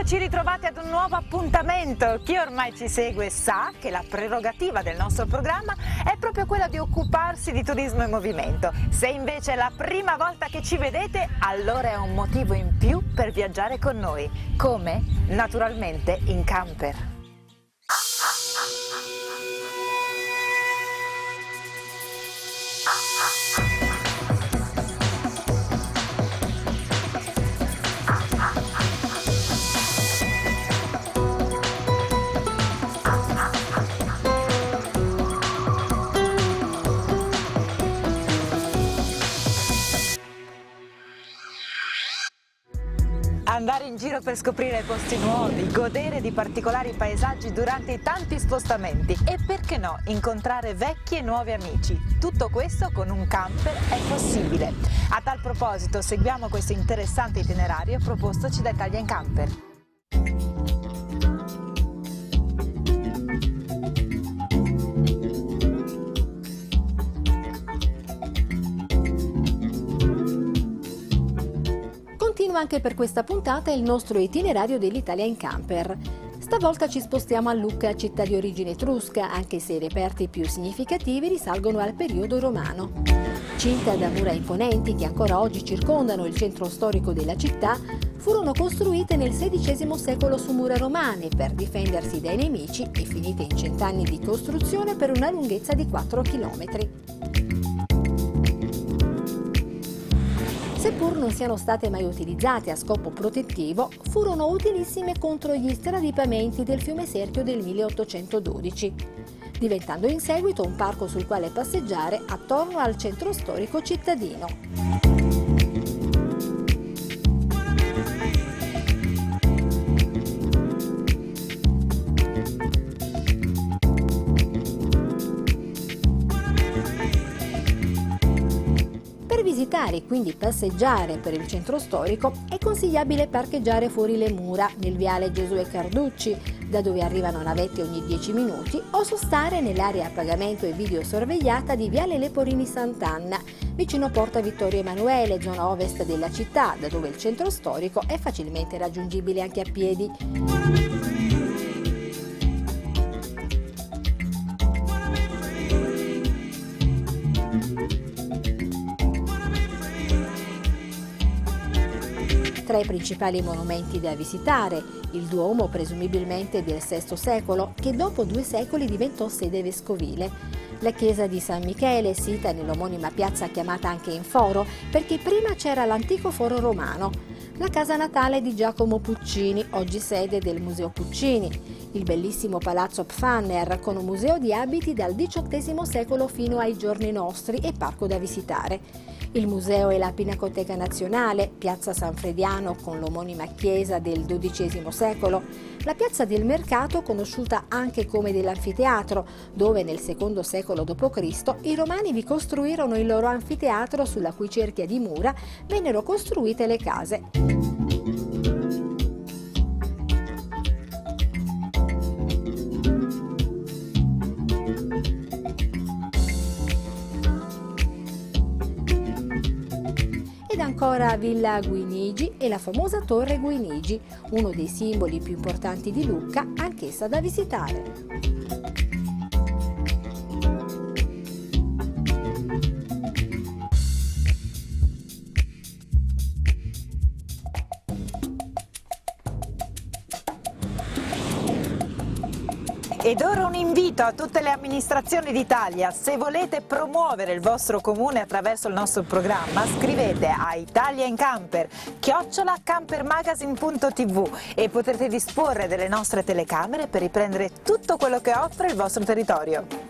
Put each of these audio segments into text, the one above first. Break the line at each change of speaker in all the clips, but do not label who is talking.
Eccoci ritrovati ad un nuovo appuntamento. Chi ormai ci segue sa che la prerogativa del nostro programma è proprio quella di occuparsi di turismo e movimento. Se invece è la prima volta che ci vedete, allora è un motivo in più per viaggiare con noi. Come? Naturalmente in camper. Giro per scoprire posti nuovi, godere di particolari paesaggi durante i tanti spostamenti e perché no, incontrare vecchi e nuovi amici. Tutto questo con un camper è possibile. A tal proposito seguiamo questo interessante itinerario propostoci da Italian Camper.
Anche per questa puntata il nostro itinerario dell'Italia in camper. Stavolta ci spostiamo a Lucca, città di origine etrusca, anche se i reperti più significativi risalgono al periodo romano. Cinta da mura imponenti che ancora oggi circondano il centro storico della città, furono costruite nel XVI secolo su mura romane per difendersi dai nemici e finite in cent'anni di costruzione per una lunghezza di 4 chilometri. Seppur non siano state mai utilizzate a scopo protettivo, furono utilissime contro gli stradipamenti del fiume Serchio del 1812, diventando in seguito un parco sul quale passeggiare attorno al centro storico cittadino. E quindi passeggiare per il centro storico è consigliabile parcheggiare fuori le mura nel viale Giosuè Carducci, da dove arrivano navette ogni 10 minuti, o sostare nell'area a pagamento e videosorvegliata di viale Leporini Sant'Anna, vicino Porta Vittorio Emanuele, zona ovest della città, da dove il centro storico è facilmente raggiungibile anche a piedi. Tra i principali monumenti da visitare, il Duomo presumibilmente del VI secolo, che dopo due secoli diventò sede vescovile, la chiesa di San Michele, sita nell'omonima piazza chiamata anche in Foro, perché prima c'era l'antico foro romano, la casa natale di Giacomo Puccini, oggi sede del Museo Puccini, il bellissimo palazzo Pfanner con un museo di abiti dal XVIII secolo fino ai giorni nostri e parco da visitare il museo e la Pinacoteca Nazionale, piazza San Frediano con l'omonima chiesa del XII secolo, la piazza del Mercato conosciuta anche come dell'anfiteatro, dove nel secondo secolo d.C. i romani vi costruirono il loro anfiteatro sulla cui cerchia di mura vennero costruite le case. Ancora Villa Guinigi e la famosa Torre Guinigi, uno dei simboli più importanti di Lucca, anch'essa da visitare.
Ed ora un invito a tutte le amministrazioni d'Italia, se volete promuovere il vostro comune attraverso il nostro programma, scrivete a Italia in Camper, chiocciola campermagazine.tv e potrete disporre delle nostre telecamere per riprendere tutto quello che offre il vostro territorio.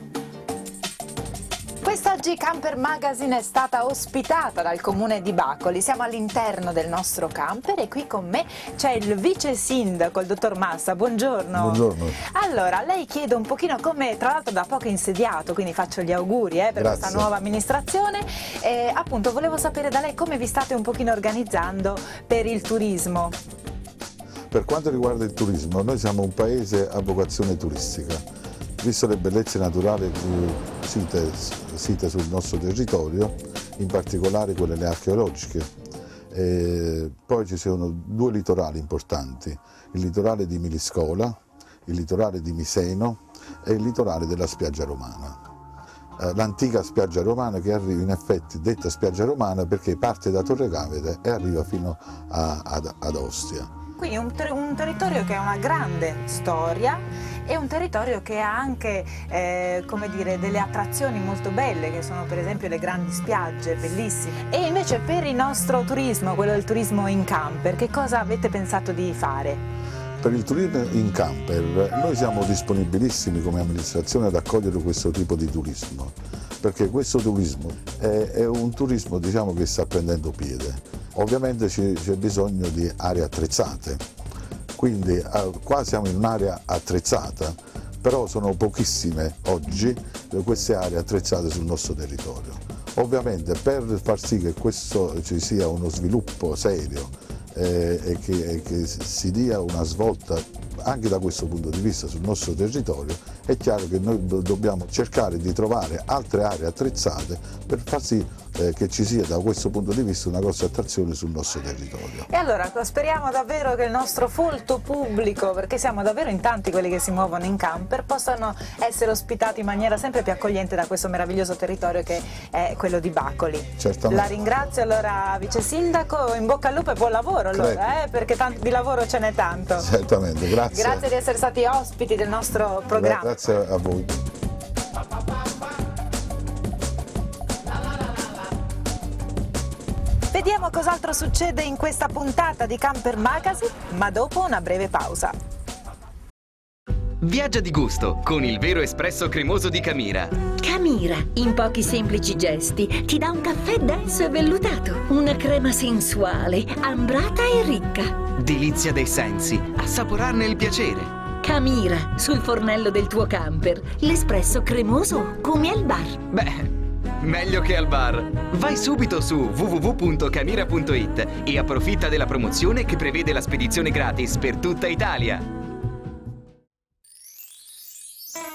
Quest'oggi Camper Magazine è stata ospitata dal comune di Bacoli. Siamo all'interno del nostro camper e qui con me c'è il vice sindaco, il dottor Massa. Buongiorno.
Buongiorno.
Allora, lei chiede un pochino come, tra l'altro da poco insediato, quindi faccio gli auguri eh, per
Grazie.
questa nuova amministrazione. E, appunto, volevo sapere da lei come vi state un pochino organizzando per il turismo.
Per quanto riguarda il turismo, noi siamo un paese a vocazione turistica. Visto le bellezze naturali site, site sul nostro territorio, in particolare quelle archeologiche, eh, poi ci sono due litorali importanti, il litorale di Miliscola, il litorale di Miseno e il litorale della spiaggia romana. Eh, L'antica spiaggia romana che arriva in effetti detta spiaggia romana perché parte da Torre Cavete e arriva fino a- ad, ad Ostia.
Quindi un, ter- un territorio che ha una grande storia e un territorio che ha anche eh, dire, delle attrazioni molto belle, che sono per esempio le grandi spiagge, bellissime. E invece per il nostro turismo, quello del turismo in camper, che cosa avete pensato di fare?
Per il turismo in camper noi siamo disponibilissimi come amministrazione ad accogliere questo tipo di turismo, perché questo turismo è, è un turismo diciamo, che sta prendendo piede. Ovviamente c'è bisogno di aree attrezzate, quindi eh, qua siamo in un'area attrezzata, però sono pochissime oggi queste aree attrezzate sul nostro territorio. Ovviamente per far sì che questo ci sia uno sviluppo serio eh, e che, e che si dia una svolta anche da questo punto di vista sul nostro territorio, è chiaro che noi do- dobbiamo cercare di trovare altre aree attrezzate per far sì eh, che ci sia da questo punto di vista una grossa attrazione sul nostro territorio.
E allora speriamo davvero che il nostro folto pubblico, perché siamo davvero in tanti quelli che si muovono in camper, possano essere ospitati in maniera sempre più accogliente da questo meraviglioso territorio che è quello di Bacoli.
Certamente.
La ringrazio allora vice sindaco, in bocca al lupo e buon lavoro allora, eh, perché tanto di lavoro ce n'è tanto.
Certamente, grazie.
Grazie di essere stati ospiti del nostro
Gra-
programma.
Grazie a voi.
Vediamo cos'altro succede in questa puntata di Camper Magazine, ma dopo una breve pausa.
Viaggia di gusto con il vero espresso cremoso di Camira.
Camira, in pochi semplici gesti, ti dà un caffè denso e vellutato, una crema sensuale, ambrata e ricca.
Delizia dei sensi, assaporarne il piacere.
Camira, sul fornello del tuo camper, l'espresso cremoso come al bar.
Beh, meglio che al bar. Vai subito su www.camira.it e approfitta della promozione che prevede la spedizione gratis per tutta Italia.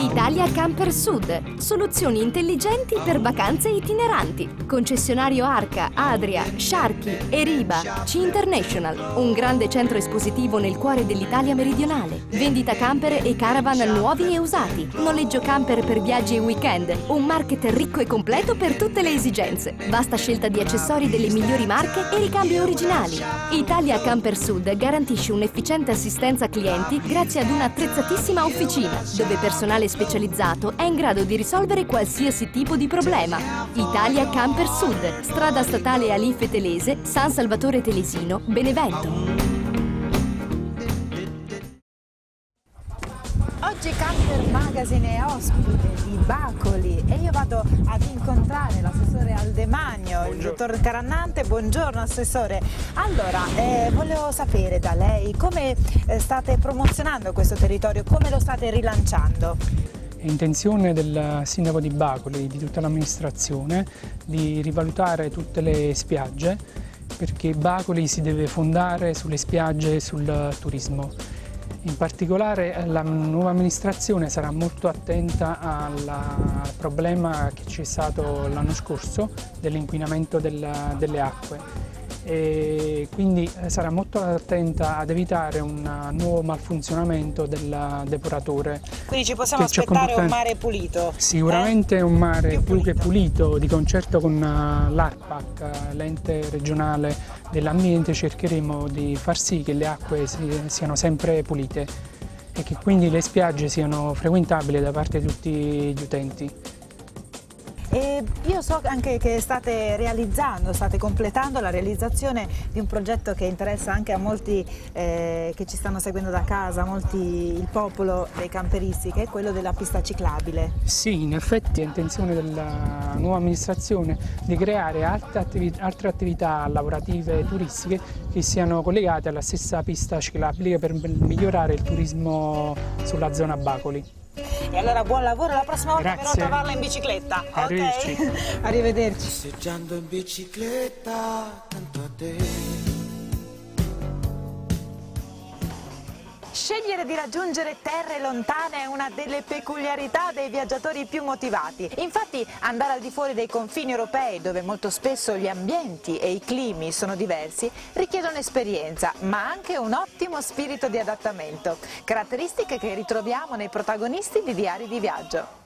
Italia Camper Sud, soluzioni intelligenti per vacanze itineranti. Concessionario Arca, Adria, Sharky, Eriba, C International, un grande centro espositivo nel cuore dell'Italia meridionale. Vendita camper e caravan nuovi e usati. Noleggio camper per viaggi e weekend. Un market ricco e completo per tutte le esigenze. Vasta scelta di accessori delle migliori marche e ricambi originali. Italia Camper Sud garantisce un'efficiente assistenza clienti grazie ad un'attrezzatissima officina, dove personale specializzato è in grado di risolvere qualsiasi tipo di problema. Italia Camper Sud, strada statale Alife Telese, San Salvatore Telesino, Benevento.
Magazine è ospite di Bacoli e io vado ad incontrare l'assessore Aldemagno, il dottor Carannante. Buongiorno assessore. Allora, eh, volevo sapere da lei come eh, state promozionando questo territorio, come lo state rilanciando?
È intenzione del sindaco di Bacoli, di tutta l'amministrazione, di rivalutare tutte le spiagge perché Bacoli si deve fondare sulle spiagge e sul turismo. In particolare la nuova amministrazione sarà molto attenta al problema che c'è stato l'anno scorso dell'inquinamento delle acque e quindi eh, sarà molto attenta ad evitare un nuovo malfunzionamento del depuratore.
Quindi ci possiamo aspettare un mare pulito?
Sicuramente eh? un mare più, più che pulito, di concerto con eh, l'ARPAC, l'ente regionale dell'ambiente, cercheremo di far sì che le acque siano sempre pulite e che quindi le spiagge siano frequentabili da parte di tutti gli utenti.
E io so anche che state realizzando, state completando la realizzazione di un progetto che interessa anche a molti eh, che ci stanno seguendo da casa, molti, il popolo dei camperisti, che è quello della pista ciclabile.
Sì, in effetti è intenzione della nuova amministrazione di creare altre attività, altre attività lavorative e turistiche che siano collegate alla stessa pista ciclabile per migliorare il turismo sulla zona Bacoli.
E allora buon lavoro, la prossima volta
Grazie.
verrò a trovarla in bicicletta.
Arrivederci.
Okay? Arrivederci.
Passeggiando in bicicletta, tanto a te.
Scegliere di raggiungere terre lontane è una delle peculiarità dei viaggiatori più motivati. Infatti andare al di fuori dei confini europei, dove molto spesso gli ambienti e i climi sono diversi, richiedono esperienza, ma anche un ottimo spirito di adattamento. Caratteristiche che ritroviamo nei protagonisti di Diari di Viaggio.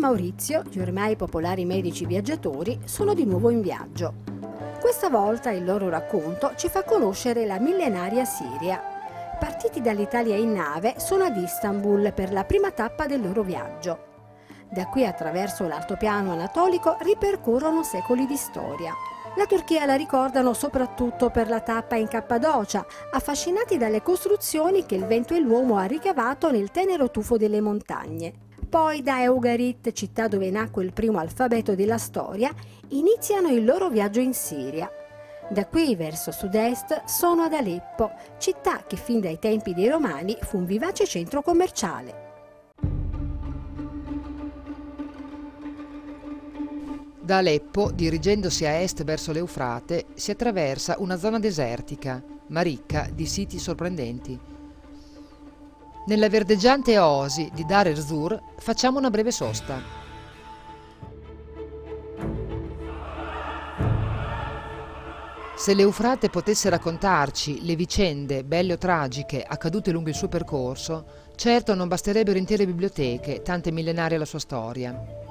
Maurizio, gli ormai popolari medici viaggiatori, sono di nuovo in viaggio. Questa volta il loro racconto ci fa conoscere la millenaria Siria. Partiti dall'Italia in nave, sono ad Istanbul per la prima tappa del loro viaggio. Da qui attraverso l'altopiano anatolico ripercorrono secoli di storia. La Turchia la ricordano soprattutto per la tappa in Cappadocia, affascinati dalle costruzioni che il vento e l'uomo ha ricavato nel tenero tufo delle montagne. Poi da Eugarit, città dove nacque il primo alfabeto della storia, iniziano il loro viaggio in Siria. Da qui verso sud-est sono ad Aleppo, città che fin dai tempi dei Romani fu un vivace centro commerciale.
Da Aleppo, dirigendosi a est verso l'Eufrate, si attraversa una zona desertica, ma ricca di siti sorprendenti. Nella verdeggiante oasi di Dar el-Zur facciamo una breve sosta. Se l'Eufrate potesse raccontarci le vicende, belle o tragiche, accadute lungo il suo percorso, certo non basterebbero intere biblioteche, tante millenarie la sua storia.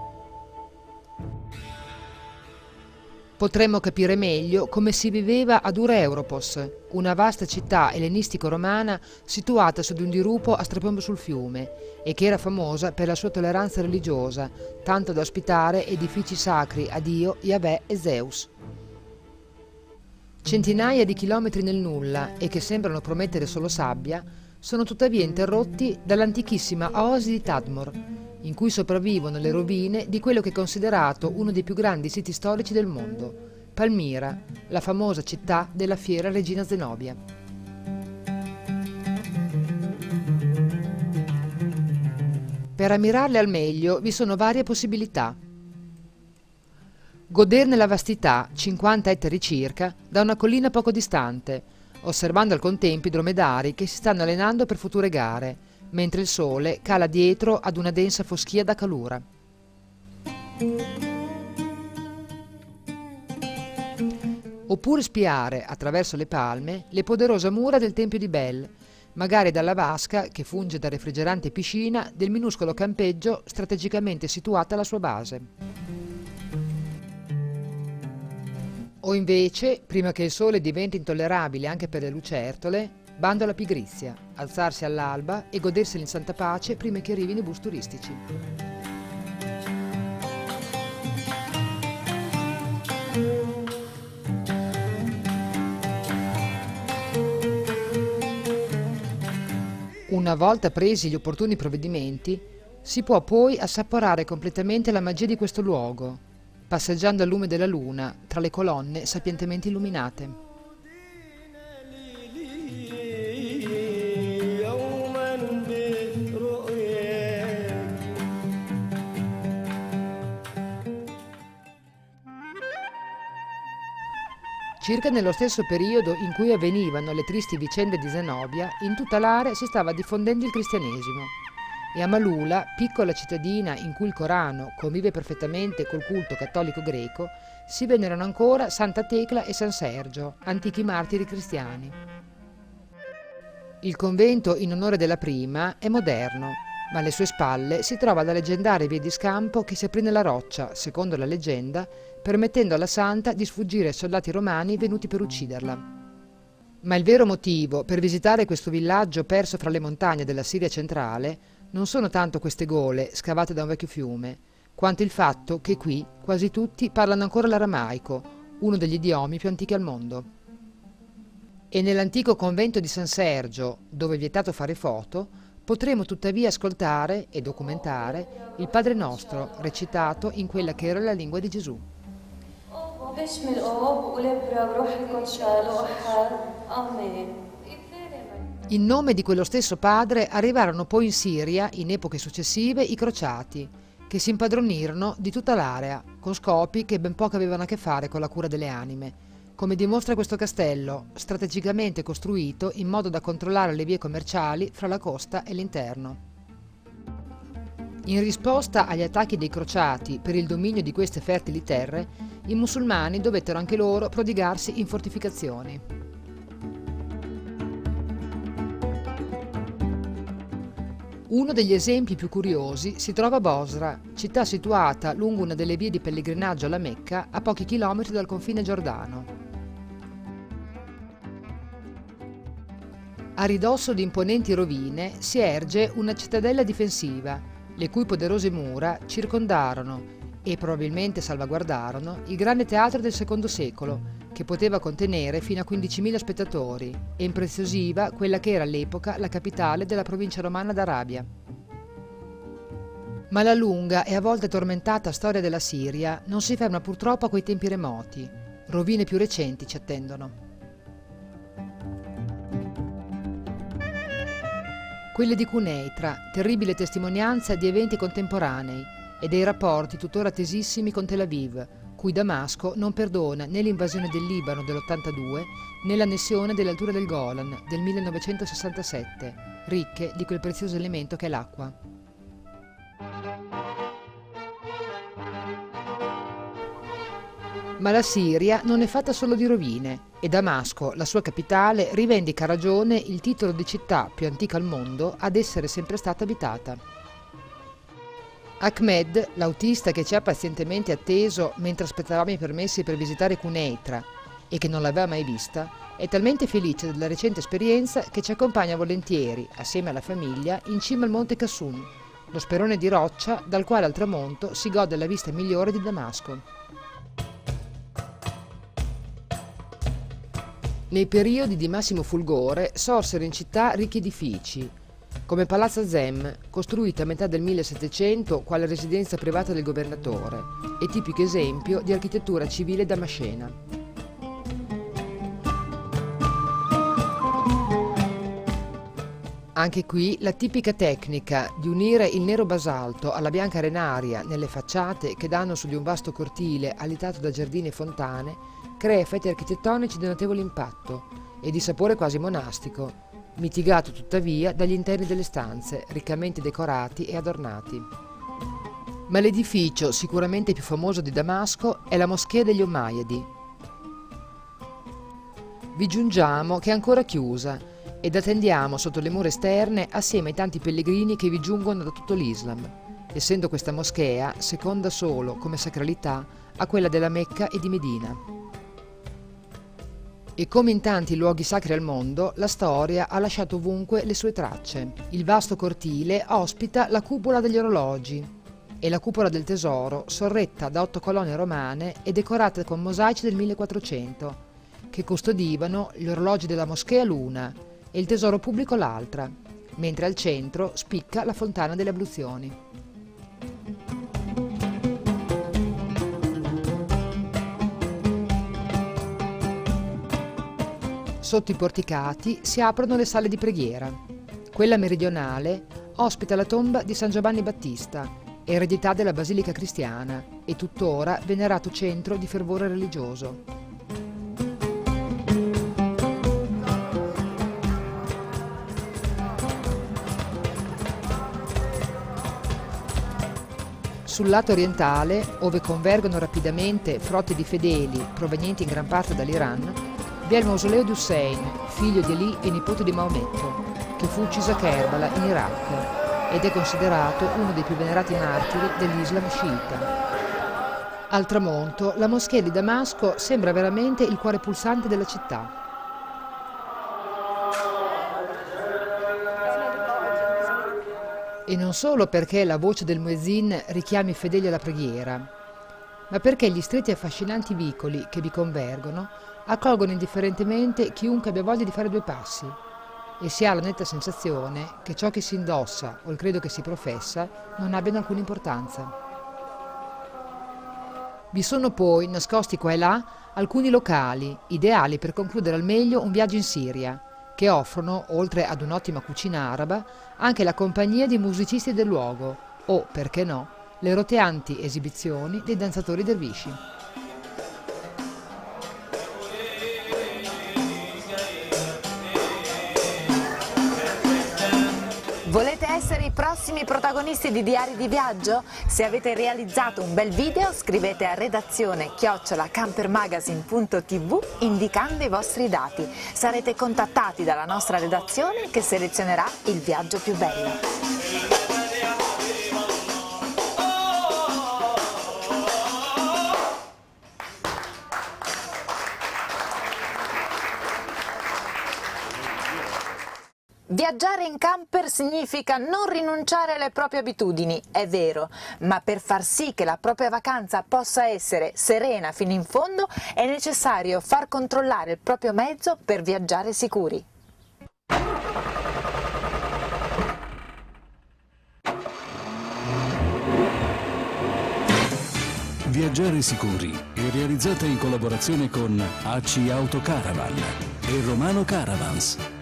Potremmo capire meglio come si viveva ad Ureuropos, una vasta città ellenistico-romana situata su di un dirupo a strapiombo sul fiume e che era famosa per la sua tolleranza religiosa, tanto da ospitare edifici sacri a Dio, Yahweh e Zeus. centinaia di chilometri nel nulla e che sembrano promettere solo sabbia, sono tuttavia interrotti dall'antichissima oasi di Tadmor, in cui sopravvivono le rovine di quello che è considerato uno dei più grandi siti storici del mondo, Palmira, la famosa città della fiera regina Zenobia. Per ammirarle al meglio vi sono varie possibilità. Goderne la vastità, 50 ettari circa, da una collina poco distante, osservando al contempo i dromedari che si stanno allenando per future gare, mentre il sole cala dietro ad una densa foschia da calura. Oppure spiare, attraverso le palme, le poderose mura del Tempio di Bel, magari dalla vasca, che funge da refrigerante piscina, del minuscolo campeggio strategicamente situato alla sua base. O invece, prima che il sole diventi intollerabile anche per le lucertole, bando alla pigrizia, alzarsi all'alba e goderseli in santa pace prima che arrivino i bus turistici. Una volta presi gli opportuni provvedimenti, si può poi assaporare completamente la magia di questo luogo, passeggiando al lume della luna tra le colonne sapientemente illuminate. Circa nello stesso periodo in cui avvenivano le tristi vicende di Zenobia, in tutta l'area si stava diffondendo il cristianesimo e a Malula, piccola cittadina in cui il Corano convive perfettamente col culto cattolico greco, si venerano ancora Santa Tecla e San Sergio, antichi martiri cristiani. Il convento in onore della prima è moderno, ma alle sue spalle si trova la leggendaria via di scampo che si aprì nella roccia, secondo la leggenda, permettendo alla santa di sfuggire ai soldati romani venuti per ucciderla. Ma il vero motivo per visitare questo villaggio perso fra le montagne della Siria centrale non sono tanto queste gole scavate da un vecchio fiume, quanto il fatto che qui quasi tutti parlano ancora l'aramaico, uno degli idiomi più antichi al mondo. E nell'antico convento di San Sergio, dove è vietato fare foto, potremo tuttavia ascoltare e documentare il Padre Nostro recitato in quella che era la lingua di Gesù. In nome di quello stesso padre arrivarono poi in Siria, in epoche successive, i crociati, che si impadronirono di tutta l'area, con scopi che ben poco avevano a che fare con la cura delle anime, come dimostra questo castello, strategicamente costruito in modo da controllare le vie commerciali fra la costa e l'interno. In risposta agli attacchi dei crociati per il dominio di queste fertili terre, i musulmani dovettero anche loro prodigarsi in fortificazioni. Uno degli esempi più curiosi si trova a Bosra, città situata lungo una delle vie di pellegrinaggio alla Mecca a pochi chilometri dal confine giordano. A ridosso di imponenti rovine si erge una cittadella difensiva, le cui poderose mura circondarono e probabilmente salvaguardarono il grande teatro del secondo secolo, che poteva contenere fino a 15.000 spettatori e impreziosiva quella che era all'epoca la capitale della provincia romana d'Arabia. Ma la lunga e a volte tormentata storia della Siria non si ferma purtroppo a quei tempi remoti. Rovine più recenti ci attendono. Quelle di Cuneitra, terribile testimonianza di eventi contemporanei e dei rapporti tuttora tesissimi con Tel Aviv, cui Damasco non perdona né l'invasione del Libano dell'82 né l'annessione delle alture del Golan del 1967, ricche di quel prezioso elemento che è l'acqua. Ma la Siria non è fatta solo di rovine e Damasco, la sua capitale, rivendica a ragione il titolo di città più antica al mondo ad essere sempre stata abitata. Ahmed, l'autista che ci ha pazientemente atteso mentre aspettavamo i permessi per visitare Cuneitra e che non l'aveva mai vista, è talmente felice della recente esperienza che ci accompagna volentieri, assieme alla famiglia, in cima al monte Kassun, lo sperone di roccia dal quale al tramonto si gode la vista migliore di Damasco. Nei periodi di massimo fulgore sorsero in città ricchi edifici, come Palazzo Zem, costruito a metà del 1700 quale residenza privata del governatore e tipico esempio di architettura civile damascena. Anche qui la tipica tecnica di unire il nero basalto alla bianca arenaria nelle facciate che danno su di un vasto cortile alitato da giardini e fontane crea effetti architettonici di notevole impatto e di sapore quasi monastico, mitigato tuttavia dagli interni delle stanze, riccamente decorati e adornati. Ma l'edificio sicuramente più famoso di Damasco è la Moschea degli Omayadi. Vi giungiamo che è ancora chiusa ed attendiamo sotto le mura esterne assieme ai tanti pellegrini che vi giungono da tutto l'Islam, essendo questa moschea seconda solo come sacralità a quella della Mecca e di Medina. E come in tanti luoghi sacri al mondo, la storia ha lasciato ovunque le sue tracce. Il vasto cortile ospita la cupola degli orologi e la cupola del tesoro, sorretta da otto colonne romane e decorata con mosaici del 1400, che custodivano gli orologi della moschea l'una e il tesoro pubblico l'altra, mentre al centro spicca la fontana delle abluzioni. Sotto i porticati si aprono le sale di preghiera. Quella meridionale ospita la tomba di San Giovanni Battista, eredità della Basilica Cristiana e tuttora venerato centro di fervore religioso. Sul lato orientale, ove convergono rapidamente frotte di fedeli provenienti in gran parte dall'Iran, vi è il mausoleo di Hussein, figlio di Ali e nipote di Maometto, che fu ucciso a Kerbala, in Iraq, ed è considerato uno dei più venerati martiri dell'Islam sciita. Al tramonto, la moschea di Damasco sembra veramente il cuore pulsante della città. E non solo perché la voce del muezzin richiami i fedeli alla preghiera, ma perché gli stretti e affascinanti vicoli che vi convergono accolgono indifferentemente chiunque abbia voglia di fare due passi e si ha la netta sensazione che ciò che si indossa o il credo che si professa non abbiano alcuna importanza. Vi sono poi, nascosti qua e là, alcuni locali, ideali per concludere al meglio un viaggio in Siria, che offrono, oltre ad un'ottima cucina araba, anche la compagnia di musicisti del luogo o, perché no, le roteanti esibizioni dei danzatori dervisci.
Volete essere i prossimi protagonisti di Diari di Viaggio? Se avete realizzato un bel video scrivete a redazione chiocciolacampermagazine.tv indicando i vostri dati. Sarete contattati dalla nostra redazione che selezionerà il viaggio più bello. Viaggiare in camper significa non rinunciare alle proprie abitudini, è vero, ma per far sì che la propria vacanza possa essere serena fino in fondo è necessario far controllare il proprio mezzo per viaggiare sicuri.
Viaggiare sicuri è realizzata in collaborazione con AC Auto Caravan e Romano Caravans.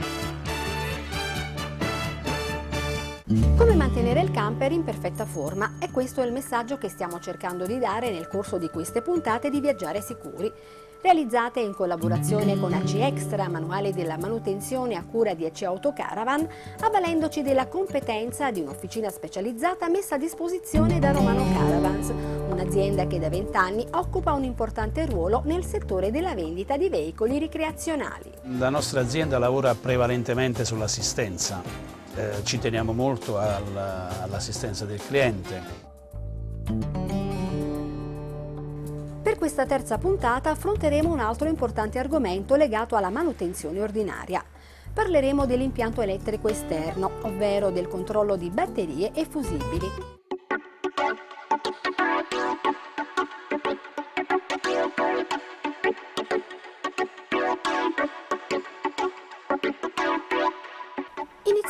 Come mantenere il camper in perfetta forma? E questo è il messaggio che stiamo cercando di dare nel corso di queste puntate di Viaggiare Sicuri, realizzate in collaborazione con AC Extra, manuale della manutenzione a cura di AC Autocaravan, avvalendoci della competenza di un'officina specializzata messa a disposizione da Romano Caravans, un'azienda che da vent'anni occupa un importante ruolo nel settore della vendita di veicoli ricreazionali.
La nostra azienda lavora prevalentemente sull'assistenza eh, ci teniamo molto all'assistenza del cliente.
Per questa terza puntata affronteremo un altro importante argomento legato alla manutenzione ordinaria. Parleremo dell'impianto elettrico esterno, ovvero del controllo di batterie e fusibili.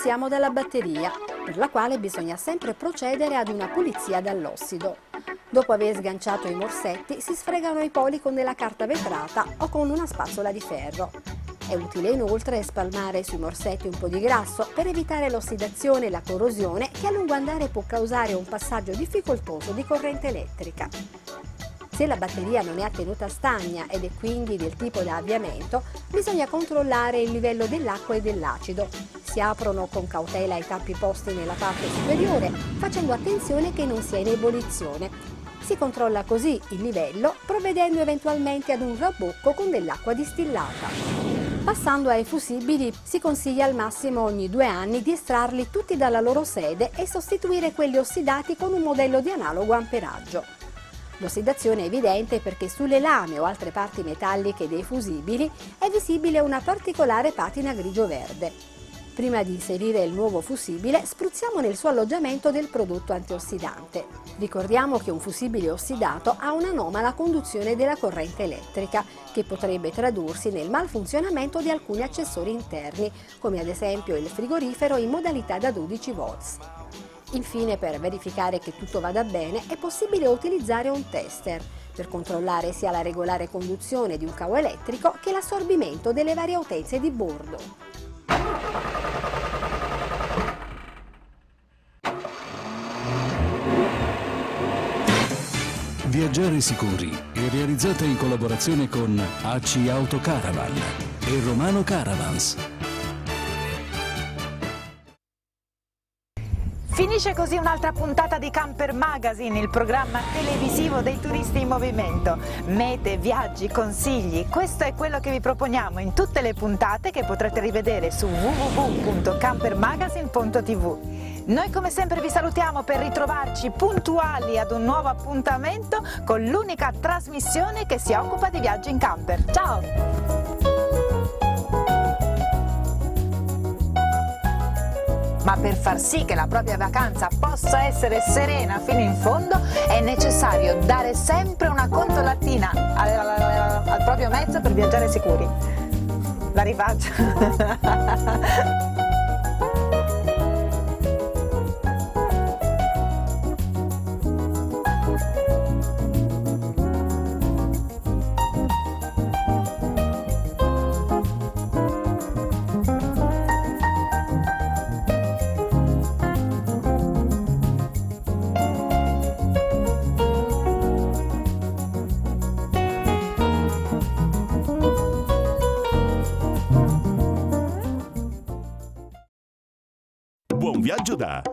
Iniziamo dalla batteria, per la quale bisogna sempre procedere ad una pulizia dall'ossido. Dopo aver sganciato i morsetti si sfregano i poli con della carta vetrata o con una spazzola di ferro. È utile inoltre spalmare sui morsetti un po' di grasso per evitare l'ossidazione e la corrosione che a lungo andare può causare un passaggio difficoltoso di corrente elettrica. Se la batteria non è a tenuta stagna ed è quindi del tipo da avviamento, bisogna controllare il livello dell'acqua e dell'acido. Si aprono con cautela i tappi posti nella parte superiore, facendo attenzione che non sia in ebollizione. Si controlla così il livello, provvedendo eventualmente ad un rabocco con dell'acqua distillata. Passando ai fusibili, si consiglia al massimo ogni due anni di estrarli tutti dalla loro sede e sostituire quelli ossidati con un modello di analogo amperaggio. L'ossidazione è evidente perché sulle lame o altre parti metalliche dei fusibili è visibile una particolare patina grigio-verde. Prima di inserire il nuovo fusibile spruzziamo nel suo alloggiamento del prodotto antiossidante. Ricordiamo che un fusibile ossidato ha un'anomala conduzione della corrente elettrica che potrebbe tradursi nel malfunzionamento di alcuni accessori interni, come ad esempio il frigorifero in modalità da 12 volts. Infine, per verificare che tutto vada bene, è possibile utilizzare un tester per controllare sia la regolare conduzione di un cavo elettrico che l'assorbimento delle varie utenze di bordo.
Viaggiare sicuri è realizzata in collaborazione con AC Auto Caravan e Romano Caravans.
Finisce così un'altra puntata di Camper Magazine, il programma televisivo dei turisti in movimento. Mete, viaggi, consigli, questo è quello che vi proponiamo in tutte le puntate che potrete rivedere su www.campermagazine.tv. Noi come sempre vi salutiamo per ritrovarci puntuali ad un nuovo appuntamento con l'unica trasmissione che si occupa di viaggi in camper. Ciao! Ma per far sì che la propria vacanza possa essere serena fino in fondo è necessario dare sempre una contolattina al, al, al proprio mezzo per viaggiare sicuri. La rifaccio.